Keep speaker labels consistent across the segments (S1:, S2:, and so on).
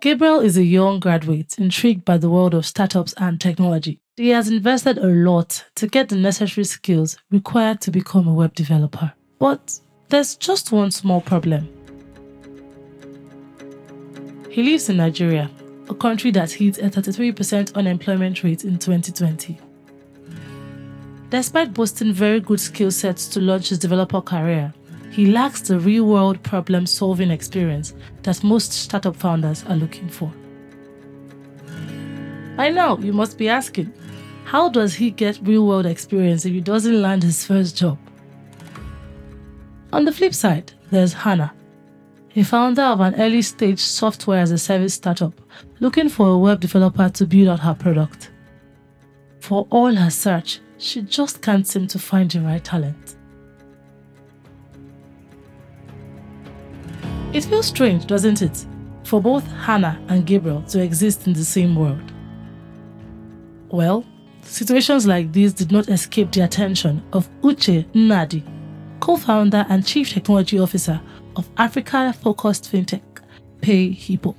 S1: Gabriel is a young graduate intrigued by the world of startups and technology. He has invested a lot to get the necessary skills required to become a web developer. But there's just one small problem. He lives in Nigeria, a country that hit a 33% unemployment rate in 2020. Despite boasting very good skill sets to launch his developer career, he lacks the real world problem solving experience that most startup founders are looking for. By now, you must be asking, how does he get real world experience if he doesn't land his first job? On the flip side, there's Hannah, a founder of an early stage software as a service startup looking for a web developer to build out her product. For all her search, she just can't seem to find the right talent. It feels strange, doesn't it, for both Hannah and Gabriel to exist in the same world? Well, situations like these did not escape the attention of Uche Nnadi, co founder and chief technology officer of Africa focused fintech PayHippo.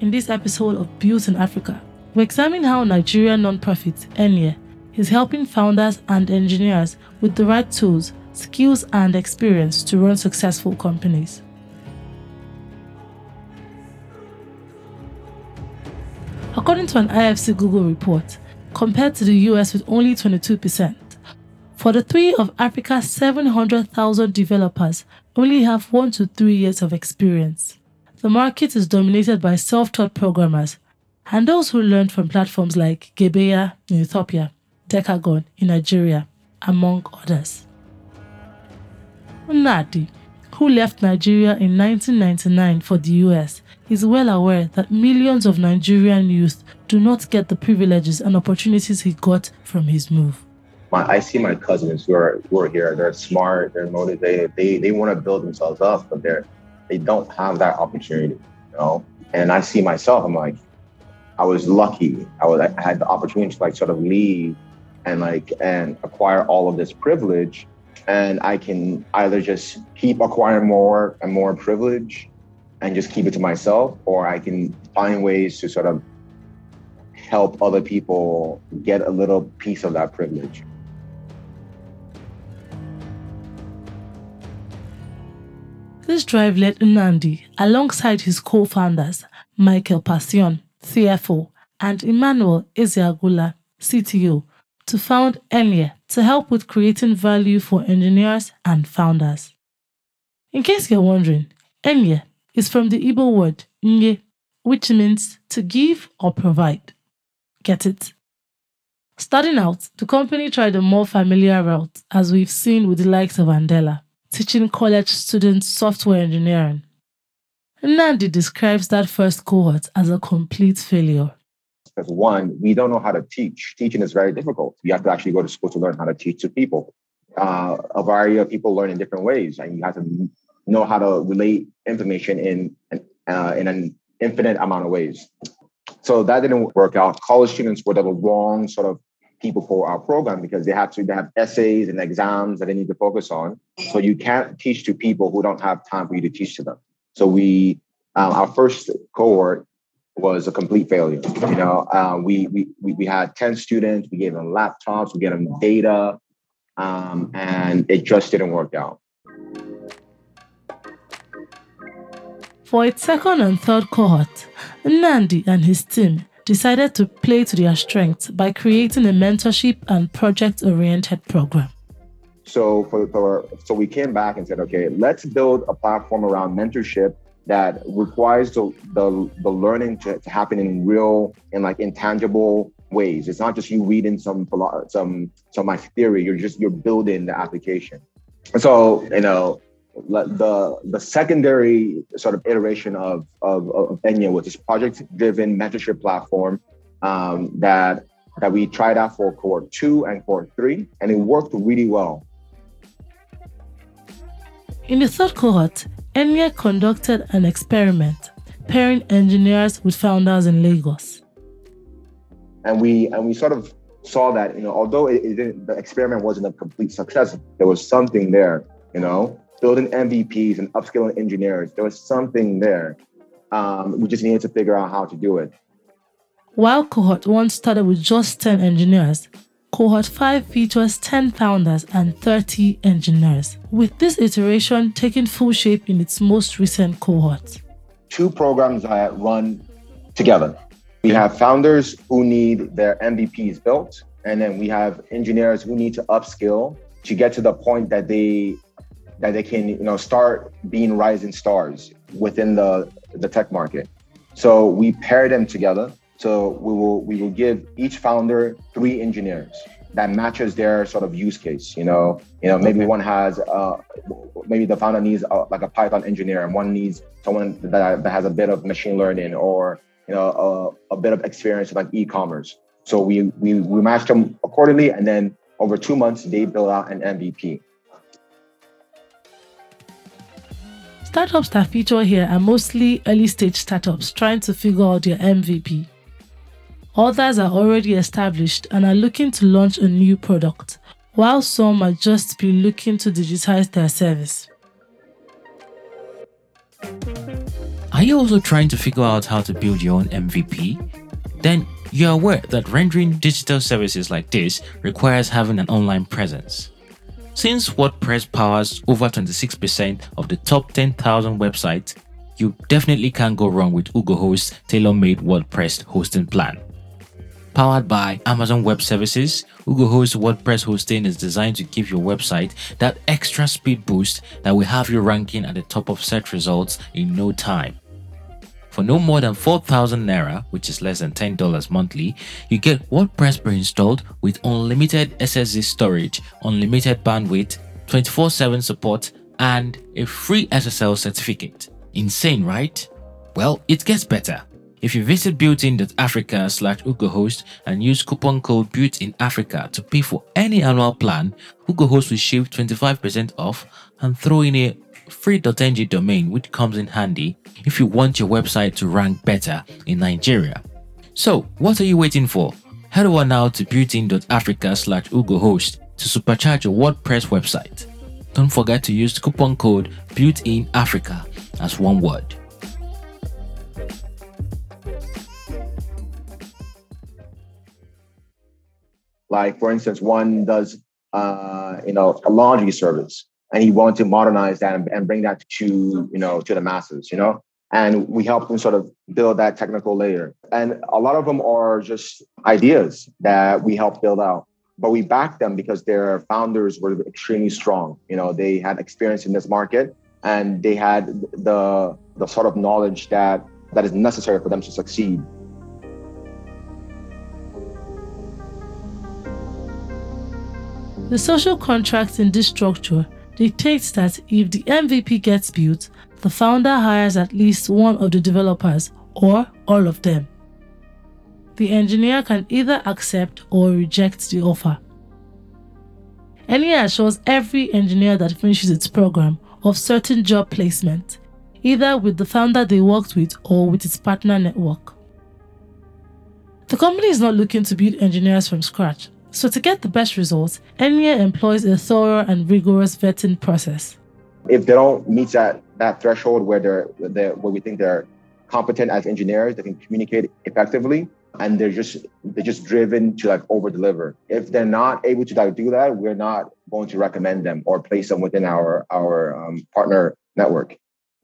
S1: In this episode of Built in Africa, we examine how Nigerian nonprofit Enye is helping founders and engineers with the right tools, skills, and experience to run successful companies. According to an IFC Google report, compared to the US with only 22%, for the three of Africa's 700,000 developers only have 1 to 3 years of experience. The market is dominated by self-taught programmers and those who learned from platforms like Gebeya in Ethiopia, Decagon in Nigeria, among others. Nnadi, who left Nigeria in 1999 for the US, is well aware that millions of Nigerian youth do not get the privileges and opportunities he got from his move.
S2: My, I see my cousins who are who are here. They're smart. They're motivated. They they want to build themselves up, but they're they don't have that opportunity. You know. And I see myself. I'm like, I was lucky. I was I had the opportunity to like sort of leave and like and acquire all of this privilege. And I can either just keep acquiring more and more privilege and just keep it to myself, or I can find ways to sort of help other people get a little piece of that privilege.
S1: This drive led Nnadi, alongside his co founders, Michael Passion, CFO, and Emmanuel Ezeagula, CTO, to found Enye to help with creating value for engineers and founders. In case you're wondering, Enye is from the Igbo word nye, which means to give or provide. Get it? Starting out, the company tried a more familiar route, as we've seen with the likes of Andela, teaching college students software engineering. Nnadi describes that first cohort as a complete failure.
S2: Because one, we don't know how to teach. Teaching is very difficult. You have to actually go to school to learn how to teach to people. Uh, a variety of people learn in different ways, and you have to know how to relate information in uh, in an infinite amount of ways. So that didn't work out. College students were the wrong sort of people for our program because they have to they have essays and exams that they need to focus on. So you can't teach to people who don't have time for you to teach to them. So we um, our first cohort was a complete failure. You know, uh, we, we we had ten students. We gave them laptops. We gave them data, um, and it just didn't work out.
S1: For its second and third cohort, Nnadi and his team decided to play to their strengths by creating a mentorship and project-oriented program.
S2: So for, for so we came back and said, okay, let's build a platform around mentorship that requires the the, the learning to, to happen in real and like intangible ways. It's not just you reading some some some like theory. You're just you're building the application. So you know the the secondary sort of iteration of of, of Enye was this project-driven mentorship platform um, that that we tried out for cohort two and cohort three, and it worked really well.
S1: In the third cohort, Enye conducted an experiment pairing engineers with founders in Lagos.
S2: And we and we sort of saw that you know although it, it the experiment wasn't a complete success, there was something there, you know building MVPs and upskilling engineers. There was something there. Um, we just needed to figure out how to do it.
S1: While Cohort 1 started with just 10 engineers, Cohort 5 features 10 founders and 30 engineers, with this iteration taking full shape in its most recent cohort.
S2: Two programs that run together. We have founders who need their MVPs built, and then we have engineers who need to upskill to get to the point that they that they can you know start being rising stars within the the tech market. So we pair them together. So we will we will give each founder three engineers that matches their sort of use case. You know, you know maybe one has uh, maybe the founder needs a, like a Python engineer, and one needs someone that, that has a bit of machine learning or you know a, a bit of experience with like e-commerce. So we we we match them accordingly, and then over two months they build out an MVP.
S1: Startups that feature here are mostly early stage startups trying to figure out their MVP. Others are already established and are looking to launch a new product, while some might just be looking to digitize their service.
S3: Are you also trying to figure out how to build your own MVP? Then you're aware that rendering digital services like this requires having an online presence. Since WordPress powers over 26% of the top 10,000 websites, you definitely can't go wrong with WhoGoHost's tailor-made WordPress hosting plan. Powered by Amazon Web Services, WhoGoHost WordPress hosting is designed to give your website that extra speed boost that will have you ranking at the top of search results in no time. For no more than 4,000 Naira, which is less than $10 monthly, you get WordPress pre-installed with unlimited SSD storage, unlimited bandwidth, 24-7 support, and a free SSL certificate. Insane, right? Well, it gets better. If you visit builtin.africa slash whogohost and use coupon code builtinafrica to pay for any annual plan, WhoGoHost will shave 25% off and throw in a free.ng domain which comes in handy if you want your website to rank better in Nigeria. So, what are you waiting for? Head over now to builtin.africa slash whogohost to supercharge your WordPress website. Don't forget to use coupon code BuiltInAfrica as one word.
S2: Like for instance, one does uh, you know a laundry service, and he wanted to modernize that and, and bring that to you know to the masses you know? And we help them sort of build that technical layer. And a lot of them are just ideas that we help build out but we back them because their founders were extremely strong you know? They had experience in this market and they had the the sort of knowledge that that is necessary for them to succeed
S1: the social contract in this structure dictates that if the MVP gets built, the founder hires at least one of the developers or all of them. The engineer can either accept or reject the offer. Enye assures every engineer that finishes its program of certain job placement, either with the founder they worked with or with its partner network. The company is not looking to build engineers from scratch, so to get the best results, Enye employs a thorough and rigorous vetting process.
S2: If they don't meet that, that threshold where they're, they're where we think they're competent as engineers, they can communicate effectively, and they're just they're just driven to like over deliver. If they're not able to like do that, we're not going to recommend them or place them within our our um, partner network.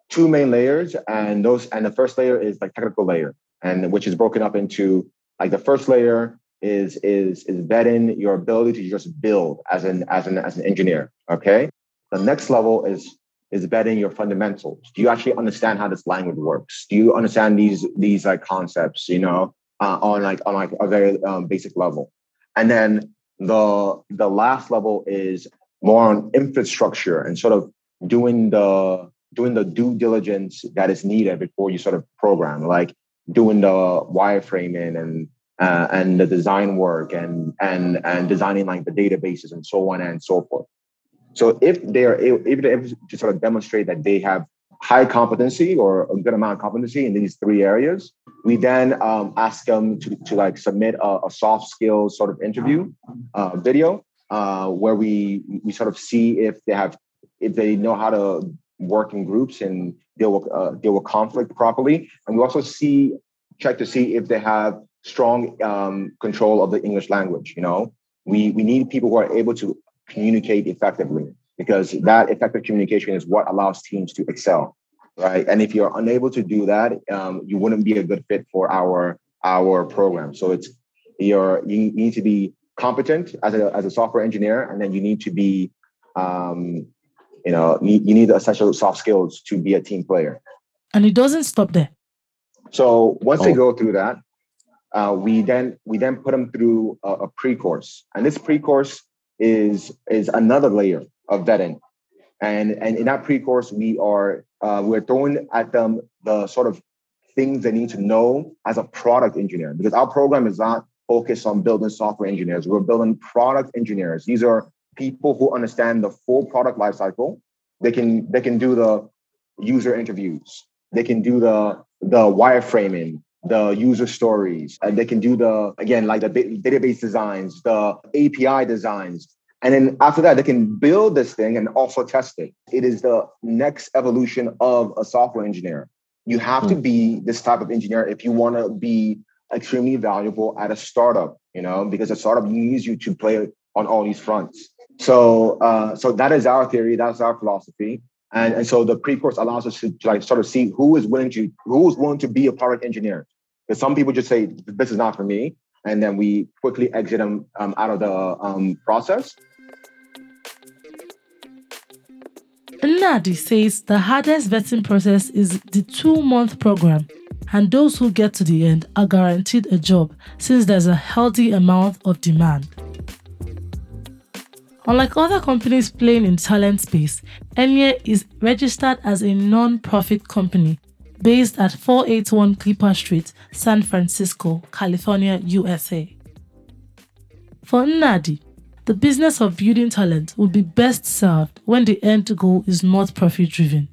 S2: Two main layers, and those and the first layer is like technical layer, and which is broken up into like the first layer is is is vetting your ability to just build as an as an as an engineer. Okay. The next level is is vetting your fundamentals. Do you actually understand how this language works? Do you understand these these like concepts? You know, uh, on like on like a very um, basic level. And then the the last level is more on infrastructure and sort of doing the doing the due diligence that is needed before you sort of program, like doing the wireframing and uh, and the design work and and and designing like the databases and so on and so forth. So if they are if able to sort of demonstrate that they have high competency or a good amount of competency in these three areas, we then um, ask them to, to like submit a, a soft skills sort of interview uh, video uh, where we we sort of see if they have if they know how to work in groups and deal with uh, deal with conflict properly. And we also see check to see if they have strong um, control of the English language. You know, we we need people who are able to communicate effectively because that effective communication is what allows teams to excel, right? And if you're unable to do that, um, you wouldn't be a good fit for our our program. So it's you're you need to be competent as a as a software engineer, and then you need to be um, you know you, you need essential soft skills to be a team player.
S1: And it doesn't stop there.
S2: So once oh. they go through that, uh, we then we then put them through a, a pre-course, and this pre-course is is another layer of vetting, and and in that pre-course we are uh, we're throwing at them the sort of things they need to know as a product engineer because our program is not focused on building software engineers. We're building product engineers. These are people who understand the full product lifecycle. They can they can do the user interviews. They can do the the wireframing the user stories. And they can do the, again, like the database designs, the API designs. And then after that, they can build this thing and also test it. It is the next evolution of a software engineer. You have mm. to hmm. be this type of engineer if you want to be extremely valuable at a startup, you know, because a startup needs you to play on all these fronts. So, uh, so that is our theory. That's our philosophy. And, and so the pre-course allows us to, like sort of see who is willing to who is willing to be a product engineer. Because some people just say this is not for me, and then we quickly exit them um, out of the um, process.
S1: Nnadi says the hardest vetting process is the two-month program, and those who get to the end are guaranteed a job since there's a healthy amount of demand. Unlike other companies playing in talent space, Enye is registered as a non-profit company based at 481 Clipper Street, San Francisco, California, USA. For Nnadi, the business of building talent will be best served when the end goal is not profit driven.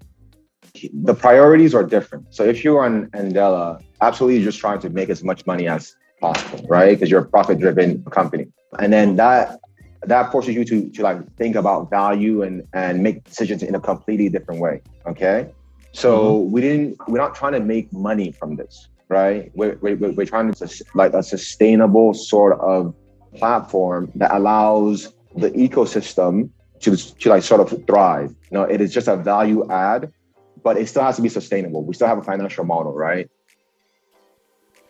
S2: The priorities are different. So if you're on Andela, absolutely you're just trying to make as much money as possible, right? Because you're a profit driven company. And then that that forces you to to like think about value and and make decisions in a completely different way. Okay, so mm-hmm. we didn't we're not trying to make money from this, right? We're we're, we're trying to like a sustainable sort of platform that allows the ecosystem to to like sort of thrive. You know, it is just a value add, but it still has to be sustainable. We still have a financial model, right?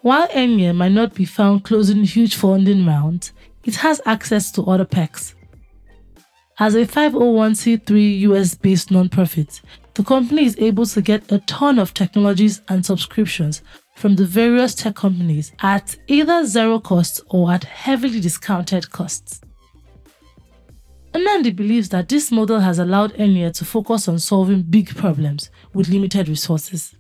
S1: While Enye might not be found closing huge funding rounds, it has access to other perks. As a 501c3 US based nonprofit, the company is able to get a ton of technologies and subscriptions from the various tech companies at either zero cost or at heavily discounted costs. Nnadi believes that this model has allowed Enye to focus on solving big problems with limited resources.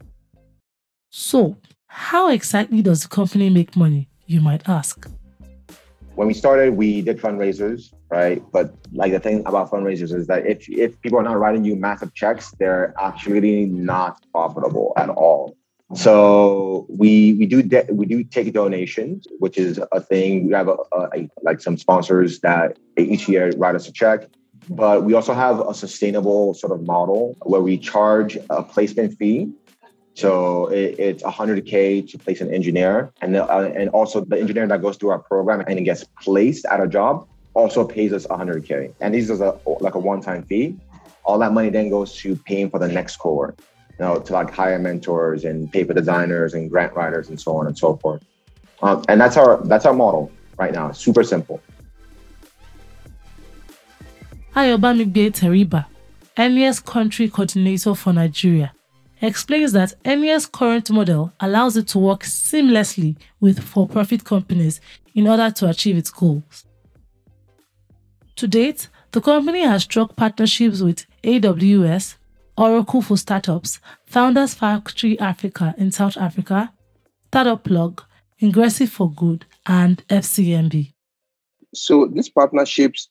S1: So, how exactly does the company make money, you might ask?
S2: When we started, we did fundraisers, right? But like the thing about fundraisers is that if if people are not writing you massive checks, they're actually not profitable at all. So we we do de- we do take donations, which is a thing. We have a, a, a, like some sponsors that each year write us a check, but we also have a sustainable sort of model where we charge a placement fee so it, it's 100k to place an engineer, and the, uh, and also the engineer that goes through our program and gets placed at a job also pays us 100k. And this is a like a one-time fee. All that money then goes to paying for the next cohort, you know, to like hire mentors and paper designers and grant writers and so on and so forth. Um, and that's our that's our model right now. Super simple.
S1: Hi, Ayobamigbe Teriba, Enye's country coordinator for Nigeria explains that Enye's current model allows it to work seamlessly with for profit companies in order to achieve its goals. To date, the company has struck partnerships with AWS, Oracle for Startups, Founders Factory Africa in South Africa, Startup Plug, Ingressive for Good, and FCMB.
S4: So these partnerships,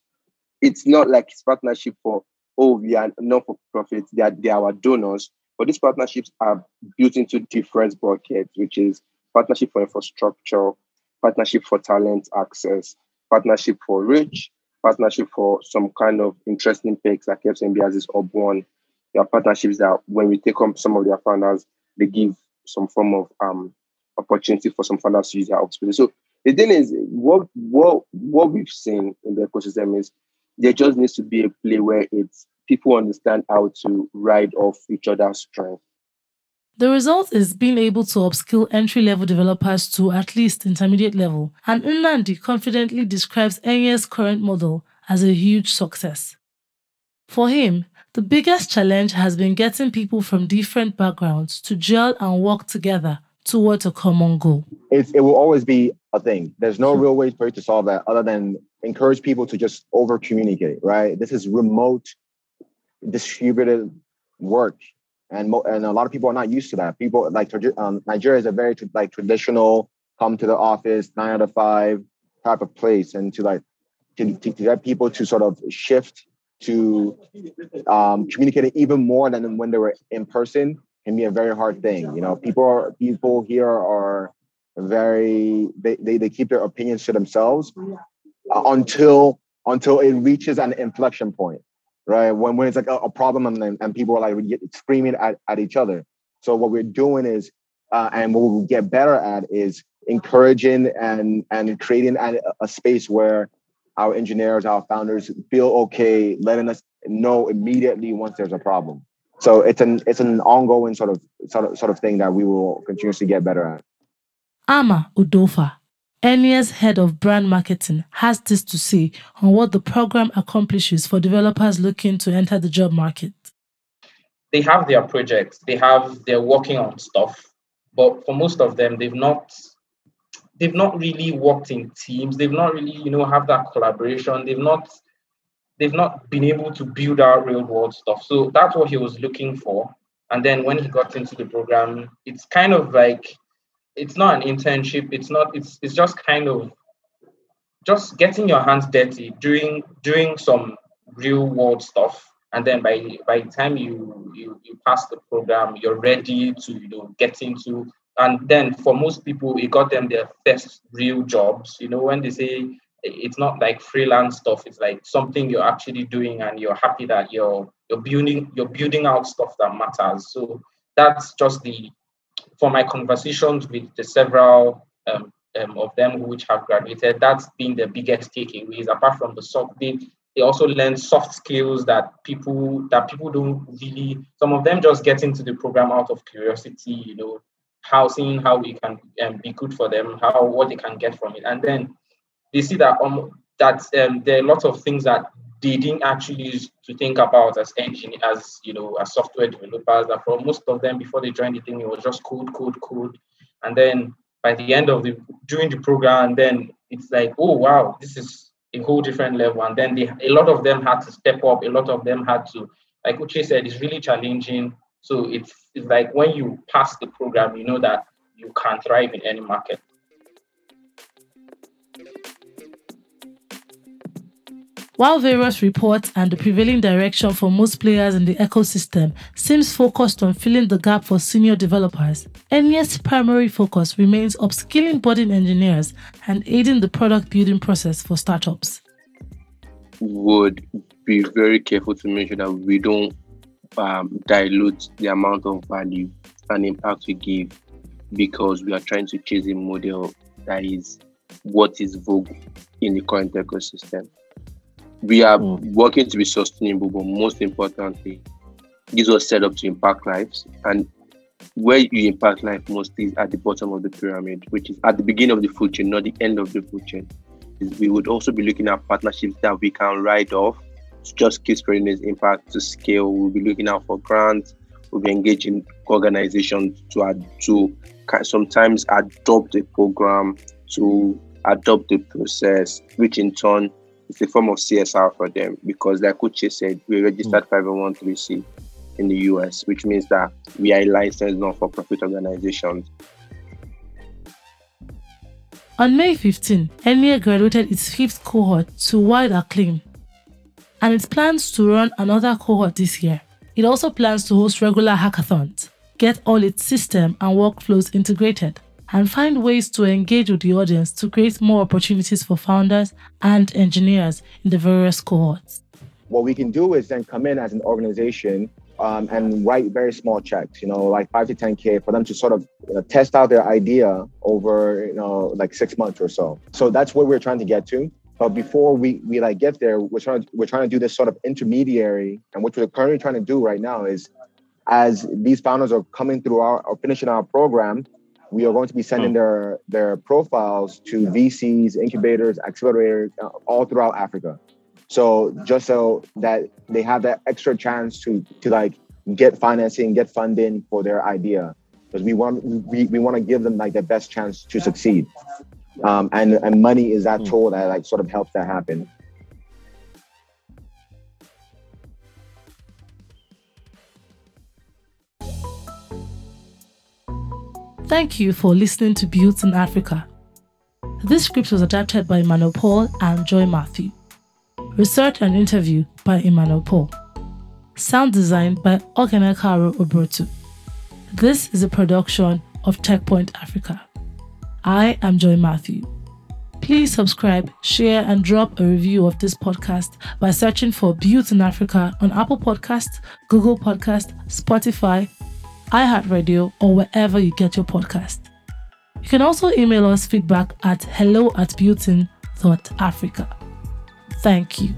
S4: it's not like it's partnership for oh we are not for profit. They are they are our donors but these partnerships are built into different buckets, which is partnership for infrastructure, partnership for talent access, partnership for reach, partnership for some kind of interesting picks like FCMB has this one. There are partnerships that when we take on some of their founders, they give some form of um opportunity for some founders to use their space. So the thing is, what what what we've seen in the ecosystem is there just needs to be a play where it's people understand how to ride off each other's strength.
S1: The result is being able to upskill entry level developers to at least intermediate level, and Nnamdi confidently describes Enye's current model as a huge success. For him, the biggest challenge has been getting people from different backgrounds to gel and work together towards a common goal.
S2: It, it will always be a thing. There's no real way for you to solve that other than encourage people to just over communicate, right? This is remote, distributed work. And, mo- and a lot of people are not used to that. People like um, Nigeria is a very like traditional come to the office nine out of five type of place, and to like to, to, to get people to sort of shift to um, communicating even more than when they were in person can be a very hard thing. You know, people are people here are very they, they, they keep their opinions to themselves uh, until until it reaches an inflection point, right? When when it's like a, a problem and, and people are like screaming at, at each other. So what we're doing is, uh, and what we get better at is encouraging and and creating a, a space where our engineers, our founders feel okay letting us know immediately once there's a problem. So it's an it's an ongoing sort of sort of sort of thing that we will continuously get better at.
S1: Ama Udofa, Enye's head of brand marketing, has this to say on what the program accomplishes for developers looking to enter the job market.
S5: They have their projects, they have they're working on stuff, but for most of them, they've not they've not really worked in teams. They've not really, you know, have that collaboration. They've not they've not been able to build out real world stuff. So that's what he was looking for. And then when he got into the program, it's kind of like it's not an internship. It's not. It's it's just kind of just getting your hands dirty, doing doing some real world stuff, and then by by the time you you you pass the program, you're ready to you know get into. And then for most people, it got them their first real jobs. You know, when they say it's not like freelance stuff it's like something you're actually doing and you're happy that you're you're building you're building out stuff that matters so that's just the for my conversations with the several um, um, of them which have graduated that's been the biggest takeaways. Apart from the soft they, they also learn soft skills that people that people don't really some of them just get into the program out of curiosity you know how seeing how we can um, be good for them how what they can get from it. And then they see that um, that um, there are lots of things that they didn't actually use to think about as engineers, as you know, as software developers. That for most of them, before they joined the thing, it was just code, code, code, and then by the end of the during the program, then it's like, oh wow, this is a whole different level. And then they, a lot of them had to step up. A lot of them had to, like Uche said, it's really challenging. So it's it's like when you pass the program, you know that you can thrive in any market.
S1: While various reports and the prevailing direction for most players in the ecosystem seems focused on filling the gap for senior developers, Enye's primary focus remains upskilling budding engineers and aiding the product building process for startups.
S4: Would be very careful to make sure that we don't um, dilute the amount of value and impact we give because we are trying to chase a model that is what is vogue in the current ecosystem we are mm. working to be sustainable, but most importantly, this was set up to impact lives. And where you impact life most is at the bottom of the pyramid, which is at the beginning of the food chain, not the end of the food chain. We would also be looking at partnerships that we can write off to just keep spreading this impact to scale. We'll be looking out for grants. We'll be engaging organizations to add, to sometimes adopt a program, to adopt the process, which in turn it's a form of CSR for them because, like Uche said, we registered hmm. 501c in the US, which means that we are a licensed non-for-profit organization.
S1: On May 15, Enye graduated its fifth cohort to wide acclaim, and it plans to run another cohort this year. It also plans to host regular hackathons, get all its system and workflows integrated, and find ways to engage with the audience to create more opportunities for founders and engineers in the various cohorts.
S2: What we can do is then come in as an organization um, and write very small checks, you know, like five to 10K for them to sort of test out their idea over, you know, like six months or so. So that's what we're trying to get to. But before we, we like get there, we're trying to, we're trying to do this sort of intermediary. And what we're currently trying to do right now is as these founders are coming through our or finishing our program, we are going to be sending hmm. their their profiles to VCs, incubators, accelerators uh, all throughout Africa. So just so that they have that extra chance to to like get financing, get funding for their idea, because we want we, we want to give them like the best chance to succeed. Um, and and money is that hmm. tool that like sort of helps that happen.
S1: Thank you for listening to Built in Africa. This script was adapted by Emmanuel Paul and Joy Matthew. Research and interview by Emmanuel Paul. Sound design by Ogenekaro Obrotu. This is a production of TechPoint Africa. I am Joy Matthew. Please subscribe, share, and drop a review of this podcast by searching for Built in Africa on Apple Podcast, Google Podcast, Spotify, iHeartRadio, or wherever you get your podcast. You can also email us feedback at hello at builtin.africa. Thank you.